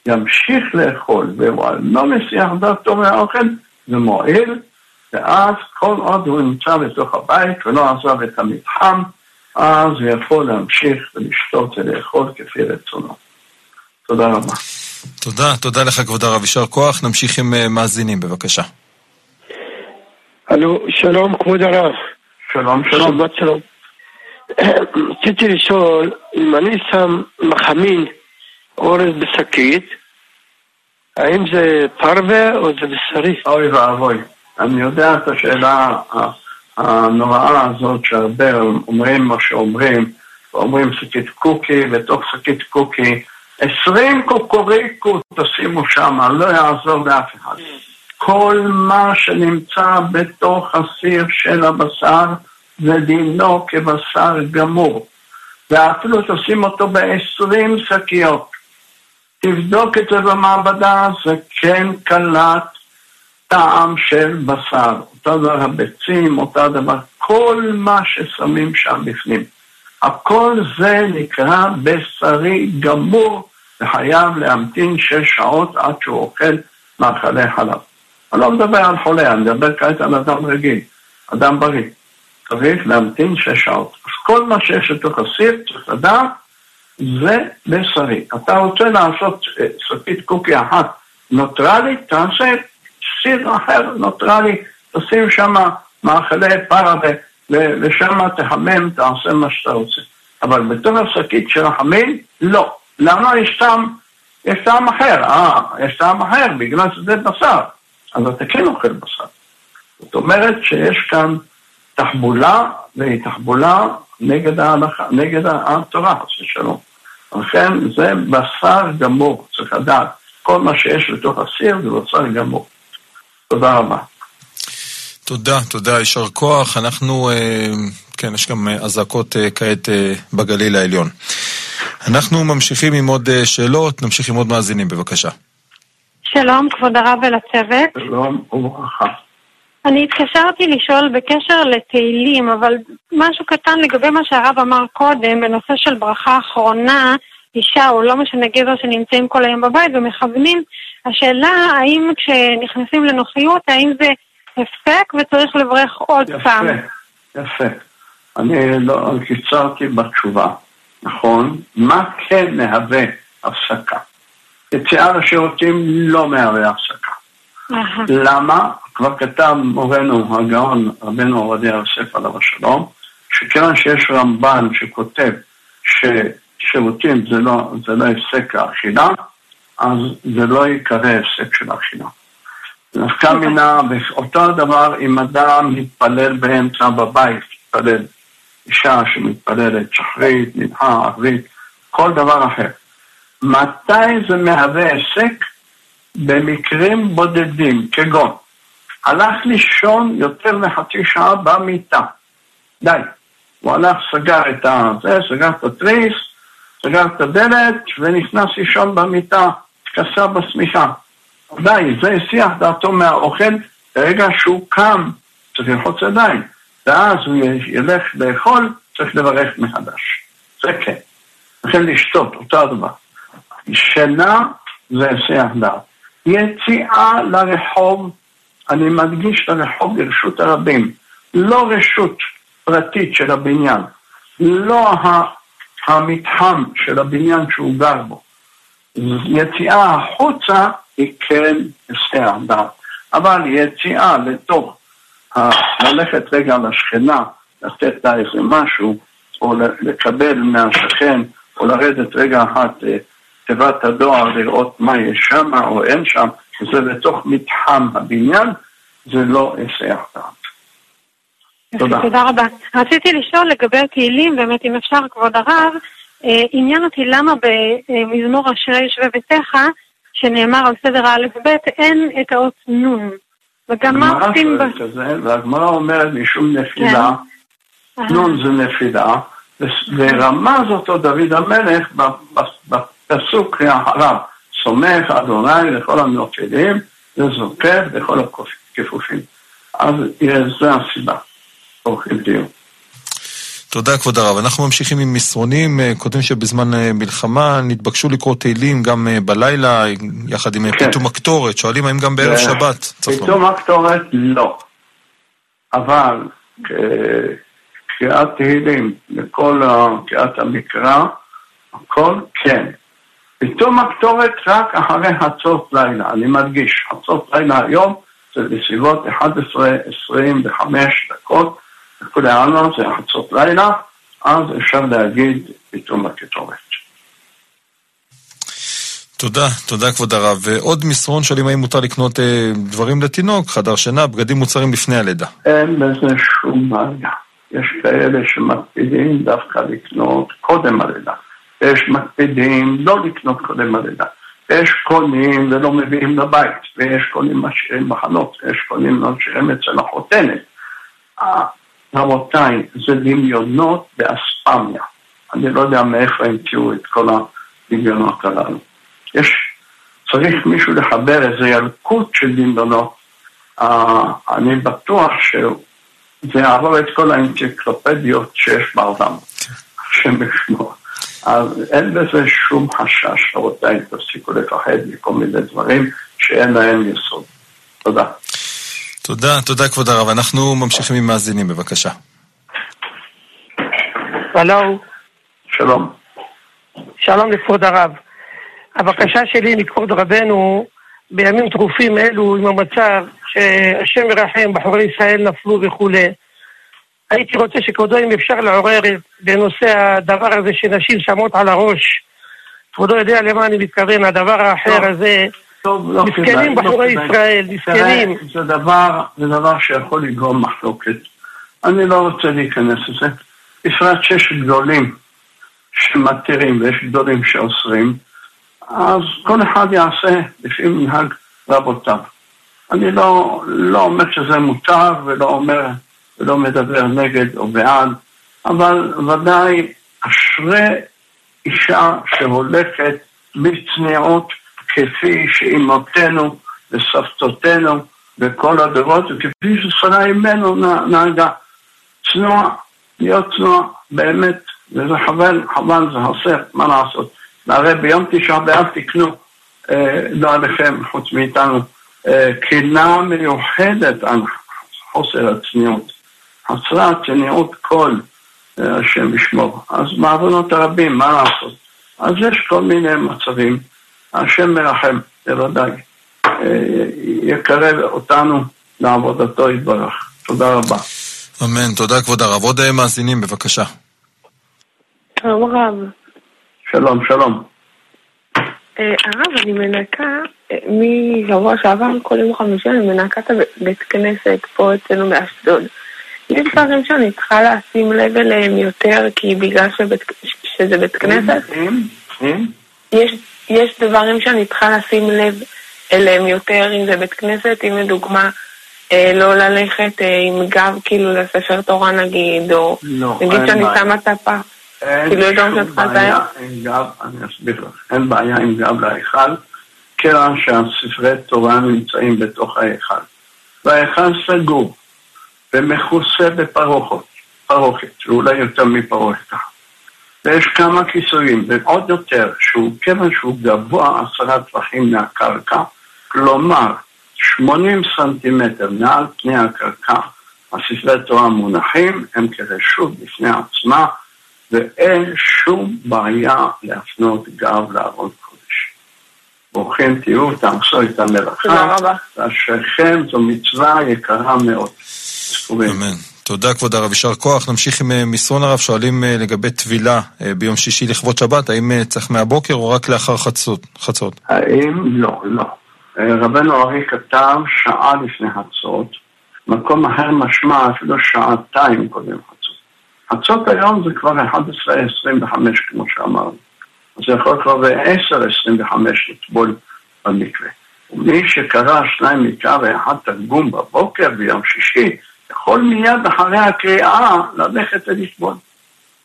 [SPEAKER 3] ימשיך לאכול והוא לא מסיח דעתו מהאוכל, זה מועיל, ואז כל עוד הוא נמצא בתוך הבית ולא עזב את המתחם, אז הוא יכול להמשיך ולשתות ולאכול כפי רצונו. תודה רבה.
[SPEAKER 2] תודה, תודה לך כבוד הרב, יישר כוח. נמשיך עם אה, מאזינים, בבקשה.
[SPEAKER 15] הלו, שלום כבוד הרב.
[SPEAKER 3] שלום, שלום.
[SPEAKER 15] שבת שלום. רציתי לשאול, אם אני שם מחמין אורז בשקית, האם זה פרווה או זה בשרי?
[SPEAKER 3] אוי ואבוי. אני יודע את השאלה הנוראה הזאת שהרבה אומרים מה שאומרים, אומרים שקית קוקי, בתוך שקית קוקי עשרים קוקוריקו תשימו שם, לא יעזור לאף אחד. כל מה שנמצא בתוך הסיר של הבשר זה דינו כבשר גמור. ואפילו תשים אותו בעשרים שקיות. תבדוק את זה במעבדה, זה כן קלט טעם של בשר. אותו דבר הביצים, אותו דבר, כל מה ששמים שם בפנים. הכל זה נקרא בשרי גמור, וחייב להמתין שש שעות עד שהוא אוכל מאכלי חלב. אני לא מדבר על חולה, אני מדבר כעת על אדם רגיל, אדם בריא. צריך להמתין שש שעות. אז כל מה שיש לתוך הסיר, צריך לדעת, זה בשרי. אתה רוצה לעשות אה, שקית קוקי אחת נוטרלית, תעשה סיר אחר נוטרלי, תשים שם מאכלי פרה ושם תחמם, תעשה מה שאתה רוצה. אבל בתוך השקית של החמין, לא. למה יש טעם, יש טעם אחר? אה, יש טעם אחר, בגלל שזה בשר. אז אתה כן אוכל בשר. זאת אומרת שיש כאן תחבולה, והיא תחבולה נגד ההלכה, נגד התורה, חס ושלום. לכן זה בשר גמור, צריך לדעת. כל מה שיש לתוך הסיר זה בשר גמור. תודה רבה.
[SPEAKER 2] תודה, תודה, יישר כוח. אנחנו, אה, כן, יש גם אזעקות אה, כעת אה, בגליל העליון. אנחנו ממשיכים עם עוד שאלות, נמשיך עם עוד מאזינים, בבקשה.
[SPEAKER 16] שלום, כבוד הרב ולצוות.
[SPEAKER 3] שלום וברכה.
[SPEAKER 16] אני התקשרתי לשאול בקשר לתהילים, אבל משהו קטן לגבי מה שהרב אמר קודם, בנושא של ברכה אחרונה, אישה או לא משנה גבר שנמצאים כל היום בבית ומכוונים השאלה האם כשנכנסים לנוחיות, האם זה הפסק וצריך לברך עוד
[SPEAKER 3] יפה,
[SPEAKER 16] פעם?
[SPEAKER 3] יפה. אני לא קיצרתי בתשובה, נכון? מה כן מהווה הפסקה? יציאה לשירותים לא מהווה הפסקה. למה? כבר כתב מורנו הגאון רבנו עובדיה יוסף עליו השלום, שכיוון שיש רמב"ן שכותב ששירותים זה לא, זה לא הפסק האכילה, אז זה לא ייקרא הפסק של האכילה. נפקא מינה, אותו הדבר אם אדם מתפלל באמצע בבית, מתפלל אישה שמתפללת שחרית, מנחה, ערבית, כל דבר אחר. מתי זה מהווה הפסק? במקרים בודדים, כגון הלך לישון יותר מחצי שעה במיטה. די. הוא הלך, סגר את זה, סגר את התריס, סגר את הדלת ונכנס לישון במיטה, התכסה בשמיכה. די, זה הסיח דעתו מהאוכל, ברגע שהוא קם צריך ללחוץ ידיים, ואז הוא ילך לאכול, צריך לברך מחדש. זה כן. לכן לשתות, אותו הדבר. שינה זה הסיח דעת. יציאה לרחוב, אני מדגיש לרחוב ברשות הרבים, לא רשות פרטית של הבניין, לא המתחם של הבניין שהוא גר בו. יציאה החוצה היא כן הסתר דעת, אבל יציאה לתוך, ה- ללכת רגע לשכנה, לתת לה איזה משהו, או לקבל מהשכן, או לרדת רגע אחת אה, תיבת הדואר לראות מה יש שם או אין שם, זה בתוך מתחם הבניין, זה לא היסח דעת. תודה.
[SPEAKER 16] תודה רבה. רציתי לשאול לגבי התהילים, באמת אם אפשר, כבוד הרב, אה, עניין אותי למה במזמור אשרי יושבי ביתך, שנאמר על סדר האלף-בית, אין את האות נון. וגם מה עושים ב...
[SPEAKER 3] והגמרא אומרת משום נפילה,
[SPEAKER 16] כן.
[SPEAKER 3] נון זה נפילה, ורמז אותו דוד המלך בפסוק הרב, סומך אדוני לכל הנופלים וזוקף לכל הכפופים. אז אה, זו הסיבה. אורחים דיון.
[SPEAKER 2] תודה, כבוד הרב. אנחנו ממשיכים עם מסרונים. אה, כותבים שבזמן אה, מלחמה נתבקשו לקרוא תהילים גם אה, בלילה, יחד עם אה,
[SPEAKER 3] כן.
[SPEAKER 2] פיתום הקטורת. שואלים האם גם בערב שבת צריך לומר.
[SPEAKER 3] פתאום הקטורת לא. אבל קריאת תהילים לכל קריאת המקרא, הכל כן. פתאום הקטורת רק אחרי חצות לילה, אני מדגיש, חצות לילה היום זה בסביבות 11-25 דקות, לכולי עלמא זה חצות לילה, אז אפשר להגיד פתאום הקטורת.
[SPEAKER 2] תודה, תודה כבוד הרב. ועוד מסרון שואלים האם מותר לקנות אה, דברים לתינוק, חדר שינה, בגדים מוצרים לפני הלידה.
[SPEAKER 3] אין בזה שום בעיה. יש כאלה שמקפידים דווקא לקנות קודם הלידה. יש מקפידים לא לקנות קודם הלידה. יש קונים ולא מביאים לבית, ויש קונים משאירים בחנות, ויש קונים משאירים אצל החותנת. אה, רבותיי, זה דמיונות באספמיה. אני לא יודע מאיפה המציאו את כל הדמיונות הללו. יש, צריך מישהו לחבר איזה ילקוט של דמיונות. אה, אני בטוח שזה יעבור את כל האנציקלופדיות שיש בעולם. השם ישמור. אז אין בזה שום חשש, רבותיי, תפסיקו לפחד מכל מיני דברים שאין להם יסוד. תודה.
[SPEAKER 2] תודה, תודה כבוד הרב. אנחנו ממשיכים עם מאזינים, בבקשה.
[SPEAKER 10] הלו,
[SPEAKER 3] שלום.
[SPEAKER 10] שלום לכבוד הרב. הבקשה שלי מכבוד רבנו, בימים טרופים אלו, עם המצב שהשם ירחם, בחורי ישראל נפלו וכולי, הייתי רוצה שכבודו, אם אפשר לעורר בנושא הדבר הזה שנשים שמות על הראש. כבודו יודע למה אני מתכוון, הדבר האחר
[SPEAKER 3] טוב.
[SPEAKER 10] הזה.
[SPEAKER 3] טוב, לא
[SPEAKER 10] מסכנים
[SPEAKER 3] לא
[SPEAKER 10] בחורי. ישראל, מסכנים.
[SPEAKER 3] זה דבר, זה דבר שיכול לגרום מחלוקת. אני לא רוצה להיכנס לזה. בפרט שיש גדולים שמתירים ויש גדולים שאוסרים, אז כל אחד יעשה לפי מנהג רבותיו. אני לא, לא אומר שזה מותר ולא אומר, ולא מדבר נגד או בעד, אבל ודאי אשרי אישה שהולכת בצניעות כפי שאימותינו וסבתותינו וכל הדורות, וכפי ששרה אימנו נה- נהגה. צנוע, להיות צנוע, באמת, וזה חבל, חבל, זה חסר, מה לעשות. והרי ביום תשעה באב תקנו, אה, לא עליכם, חוץ מאיתנו, אה, מיוחדת על חוסר הצניעות. חסרה צניעות כל אה, השם ישמור. אז בעוונות הרבים, מה לעשות? אז יש כל מיני מצבים. השם מרחם, בוודאי. יקרב אותנו לעבודתו יתברך. תודה רבה.
[SPEAKER 2] אמן. תודה כבוד הרב. עוד מאזינים, בבקשה.
[SPEAKER 17] שלום רב.
[SPEAKER 3] שלום, שלום.
[SPEAKER 17] אה, הרב, אני מנקה, אה, משבוע שעבר, כל יום חמישי אני מנקה את הבית כנסת פה אצלנו באשדוד. יש דברים שאני צריכה לשים לב אליהם יותר, כי בגלל שבית, שזה בית כנסת, יש, יש דברים שאני צריכה לשים לב אליהם יותר, אם זה בית כנסת, אם לדוגמה אה, לא ללכת אה, עם גב כאילו לספר תורה נגיד, או
[SPEAKER 3] לא,
[SPEAKER 17] נגיד שאני שמה את. כאילו
[SPEAKER 3] אין שום בעיה עם גב, אני אסביר לך, אין בעיה עם גב להיכל, כיוון שהספרי תורה נמצאים בתוך ההיכל. וההיכל סגור ומכוסה בפרוחות, פרוכת, ואולי יותר מפרוכת אחת. ויש כמה כיסויים, ועוד יותר, שהוא, כיוון שהוא גבוה עשרה טווחים מהקרקע, כלומר 80 סנטימטר מעל פני הקרקע, הספרי תורה מונחים, הם כרשות בפני עצמה, ואין שום בעיה להפנות גב לארון קודש. ברוכים תהיו, תעשו את המלאכה.
[SPEAKER 17] תודה רבה.
[SPEAKER 3] ואשריכם זו מצווה יקרה מאוד.
[SPEAKER 2] אמן. תודה כבוד הרב, יישר כוח. נמשיך עם אה, מסרון הרב, שואלים אה, לגבי טבילה אה, ביום שישי לכבוד שבת, האם צריך מהבוקר או רק לאחר חצות? חצות?
[SPEAKER 3] האם? לא, לא. רבנו ארי כתב שעה לפני חצות, מקום אחר משמע אפילו שעתיים קודם חצות. חצות היום זה כבר 11.25 כמו שאמרנו. זה יכול כבר ב-10.25 לטבול במקווה. ומי שקרא שניים מקרא ואחד תרגום בבוקר ביום שישי, יכול מיד אחרי הקריאה ללכת ולטבול.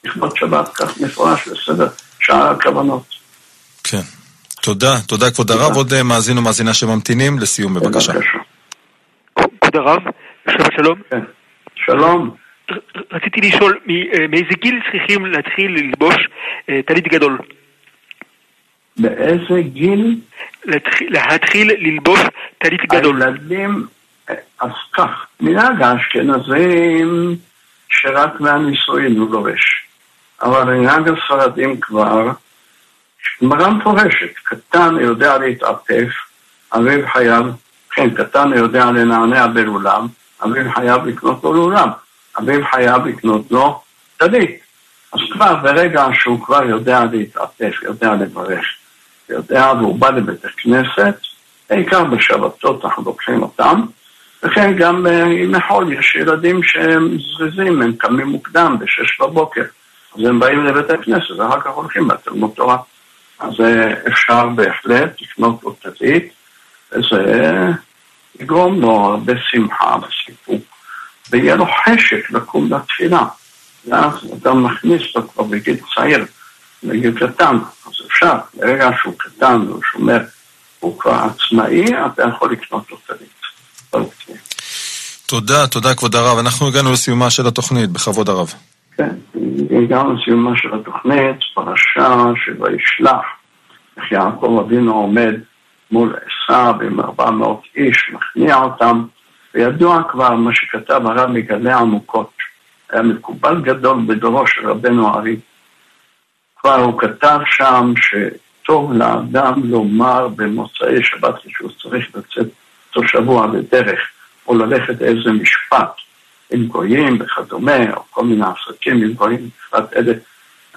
[SPEAKER 3] לכבוד שבת, כך מפורש בסדר שאר הכוונות.
[SPEAKER 2] כן. תודה, תודה כבוד הרב. עוד אה, מאזין או מאזינה שממתינים, לסיום בבקשה.
[SPEAKER 18] כבוד הרב, שבת שלום.
[SPEAKER 3] כן. שלום.
[SPEAKER 18] רציתי לשאול, אה, מאיזה גיל צריכים להתחיל ללבוש אה, טלית גדול?
[SPEAKER 3] באיזה גיל?
[SPEAKER 18] להתחיל ללבוש טלית גדול.
[SPEAKER 3] הילדים, אז כך, מנהג האשכנזים שרק מהנישואין הוא לובש. אבל מנהג הספרדים כבר, גמרא מפורשת, קטן יודע להתעטף, אביו חייב, כן, קטן יודע לנענע בלולם, אביו חייב לקנות לו לולם, אביו חייב לקנות לו טלית. אז כבר ברגע שהוא כבר יודע להתעטף, יודע לברך, יודע, והוא בא לבית הכנסת, בעיקר בשבתות אנחנו לוקחים אותם, וכן גם בימי חול יש ילדים שהם זריזים, הם קמים מוקדם, בשש בבוקר, אז הם באים לבית הכנסת ואחר כך הולכים לתלמוד תורה. אז אפשר בהחלט לקנות לו תזית, וזה יגרום לו הרבה שמחה וסיפוק, ויהיה לו חשק לקום לתפילה. ואז אתה מכניס אותו כבר בגיל צעיר, בגיל קטן, אז אפשר, ברגע שהוא קטן והוא שומר, הוא כבר עצמאי, אתה יכול לקנות לו תזית.
[SPEAKER 2] תודה, תודה כבוד הרב. אנחנו הגענו לסיומה של התוכנית, בכבוד הרב.
[SPEAKER 3] כן, הגענו לסיומה של התוכנית, פרשה שוישלח, איך יעקב אבינו עומד מול עשיו עם 400 איש, מכניע אותם, וידוע כבר מה שכתב הרב מגלה עמוקות. היה מקובל גדול בדורו של רבנו ארי. כבר הוא כתב שם שטוב לאדם לומר במוצאי שבת כשהוא צריך לצאת אותו שבוע בדרך, או ללכת לאיזה משפט עם גויים וכדומה, או כל מיני עסקים עם גויים, בפרט אלה,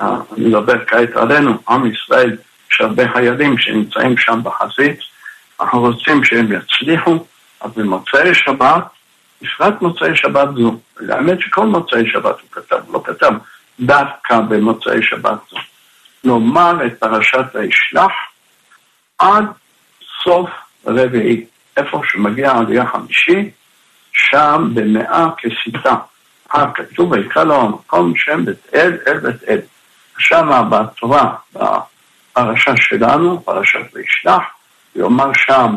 [SPEAKER 3] אה, אני מדבר כעת עלינו, עם ישראל, יש הרבה חיילים שנמצאים שם בחזית, אנחנו רוצים שהם יצליחו, אז במוצאי שבת, בפרט מוצאי שבת זו, האמת שכל מוצאי שבת הוא כתב, לא כתב דווקא במוצאי שבת זו, לומר את פרשת הישלח עד סוף רביעי. איפה שמגיע עלייה חמישי, שם במאה כסיתה. אה, כתוב ויקרא לו המקום שם בית אל, אל בית אל. שם בתורה, בפרשה שלנו, פרשת וישלח, יאמר שם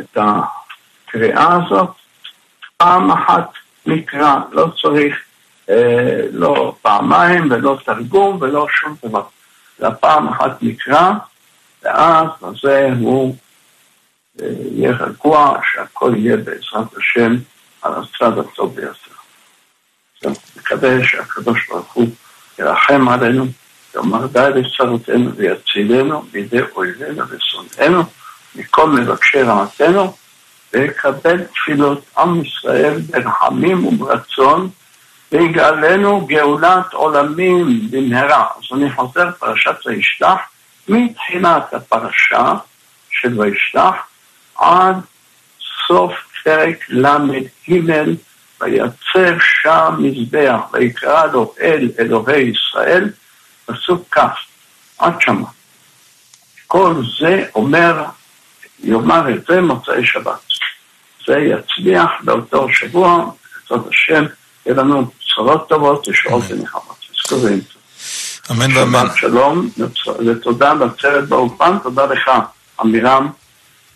[SPEAKER 3] את הקריאה הזאת, פעם אחת נקרא, לא צריך אה, לא פעמיים ולא תרגום ולא שום דבר. זה פעם אחת נקרא, ואז בזה הוא יהיה רגוע שהכל יהיה בעזרת השם על הצד הטוב ביותר. אז מקווה שהקדוש ברוך הוא ירחם עלינו, יאמר די לצרותינו ויצילנו בידי אויבינו ושונאינו, מכל מבקשי רעתנו, ויקבל תפילות עם ישראל ברחמים וברצון, ויגאלנו גאולת עולמים במהרה. אז אני חוזר פרשת וישלח, מתחילת הפרשה של וישלח עד סוף פרק ל"ג, ויצב שם מזבח, ויקרא לו אל אלוהי ישראל, פסוק כ', עד שמה. כל זה אומר, יאמר את זה מוצאי שבת. זה יצליח באותו שבוע, בעזרת השם, יהיה לנו בשורות טובות ושעות ונחמות. תזכורים.
[SPEAKER 2] אמן ואמן.
[SPEAKER 3] שלום, ותודה לצוות באולפן, תודה לך, עמירם,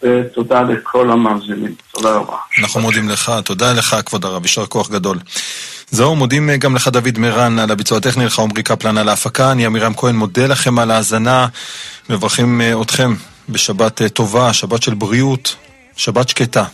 [SPEAKER 3] ותודה לכל המאזינים. תודה רבה.
[SPEAKER 2] אנחנו מודים לך, תודה לך כבוד הרב, יישר כוח גדול. זהו, מודים אה, גם לך דוד מירן על הביצוע הטכני, לך עמרי קפלן על ההפקה, אני עמירם כהן מודה לכם על ההאזנה, מברכים אה, אתכם בשבת אה, טובה, שבת של בריאות, שבת שקטה.